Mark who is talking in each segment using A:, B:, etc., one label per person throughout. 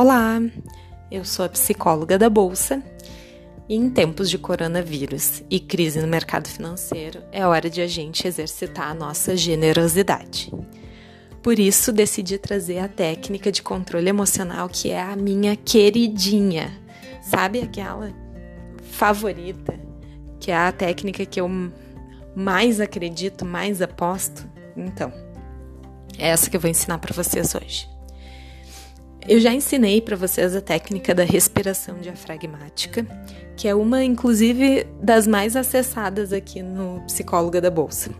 A: Olá, eu sou a psicóloga da Bolsa e em tempos de coronavírus e crise no mercado financeiro é hora de a gente exercitar a nossa generosidade. Por isso, decidi trazer a técnica de controle emocional que é a minha queridinha, sabe aquela favorita, que é a técnica que eu mais acredito, mais aposto. Então, é essa que eu vou ensinar para vocês hoje. Eu já ensinei para vocês a técnica da respiração diafragmática, que é uma, inclusive, das mais acessadas aqui no Psicóloga da Bolsa.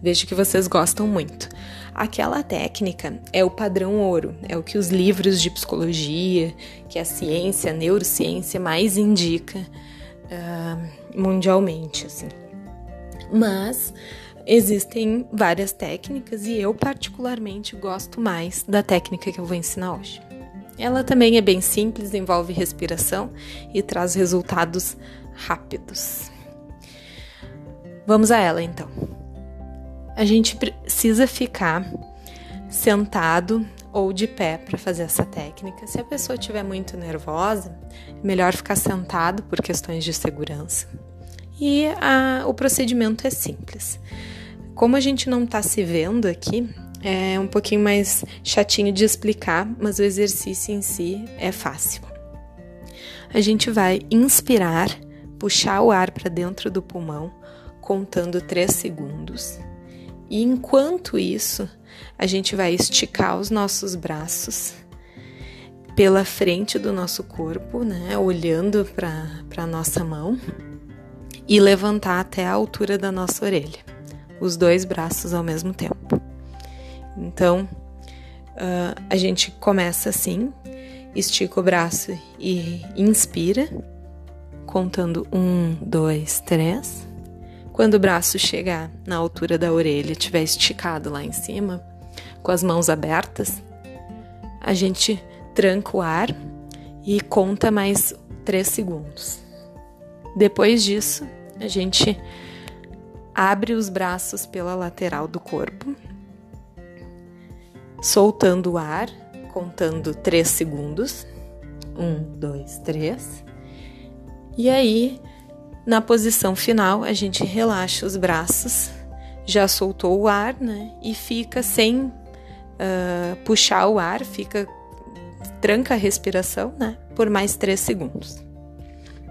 A: Vejo que vocês gostam muito. Aquela técnica é o padrão ouro, é o que os livros de psicologia, que a ciência, a neurociência mais indica uh, mundialmente, assim. Mas Existem várias técnicas e eu, particularmente, gosto mais da técnica que eu vou ensinar hoje. Ela também é bem simples, envolve respiração e traz resultados rápidos. Vamos a ela então. A gente precisa ficar sentado ou de pé para fazer essa técnica. Se a pessoa estiver muito nervosa, é melhor ficar sentado por questões de segurança. E a, o procedimento é simples. Como a gente não está se vendo aqui, é um pouquinho mais chatinho de explicar, mas o exercício em si é fácil. A gente vai inspirar, puxar o ar para dentro do pulmão, contando 3 segundos. E enquanto isso, a gente vai esticar os nossos braços pela frente do nosso corpo, né, olhando para a nossa mão e levantar até a altura da nossa orelha os dois braços ao mesmo tempo. Então, uh, a gente começa assim, estica o braço e inspira, contando um, dois, três. Quando o braço chegar na altura da orelha, estiver esticado lá em cima, com as mãos abertas, a gente tranca o ar e conta mais três segundos. Depois disso, a gente Abre os braços pela lateral do corpo, soltando o ar, contando 3 segundos. 1, 2, 3. E aí, na posição final, a gente relaxa os braços, já soltou o ar, né? E fica sem uh, puxar o ar, fica tranca a respiração, né? Por mais 3 segundos.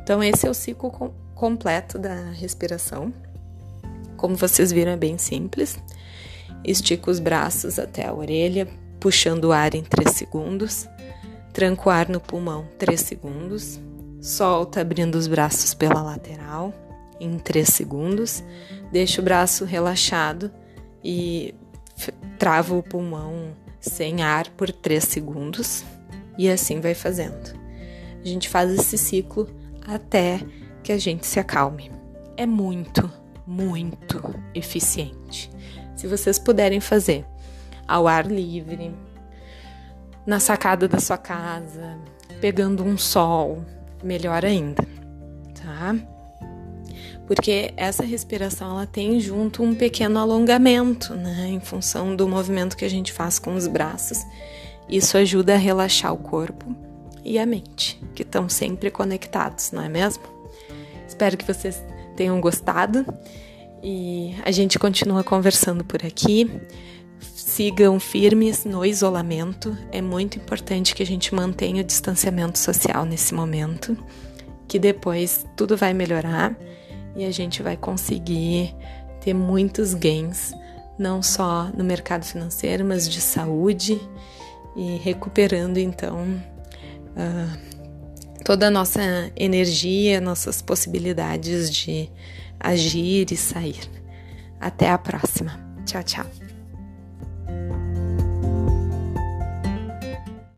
A: Então, esse é o ciclo com, completo da respiração. Como vocês viram, é bem simples. Estica os braços até a orelha, puxando o ar em 3 segundos. Tranca o ar no pulmão 3 segundos. Solta abrindo os braços pela lateral em 3 segundos. Deixa o braço relaxado e trava o pulmão sem ar por 3 segundos. E assim vai fazendo. A gente faz esse ciclo até que a gente se acalme. É muito muito eficiente. Se vocês puderem fazer ao ar livre, na sacada da sua casa, pegando um sol, melhor ainda, tá? Porque essa respiração ela tem junto um pequeno alongamento, né, em função do movimento que a gente faz com os braços. Isso ajuda a relaxar o corpo e a mente, que estão sempre conectados, não é mesmo? Espero que vocês tenham gostado e a gente continua conversando por aqui. Sigam firmes no isolamento. É muito importante que a gente mantenha o distanciamento social nesse momento, que depois tudo vai melhorar e a gente vai conseguir ter muitos gains, não só no mercado financeiro, mas de saúde e recuperando então uh, toda a nossa energia, nossas possibilidades de agir e sair. Até a próxima. Tchau, tchau.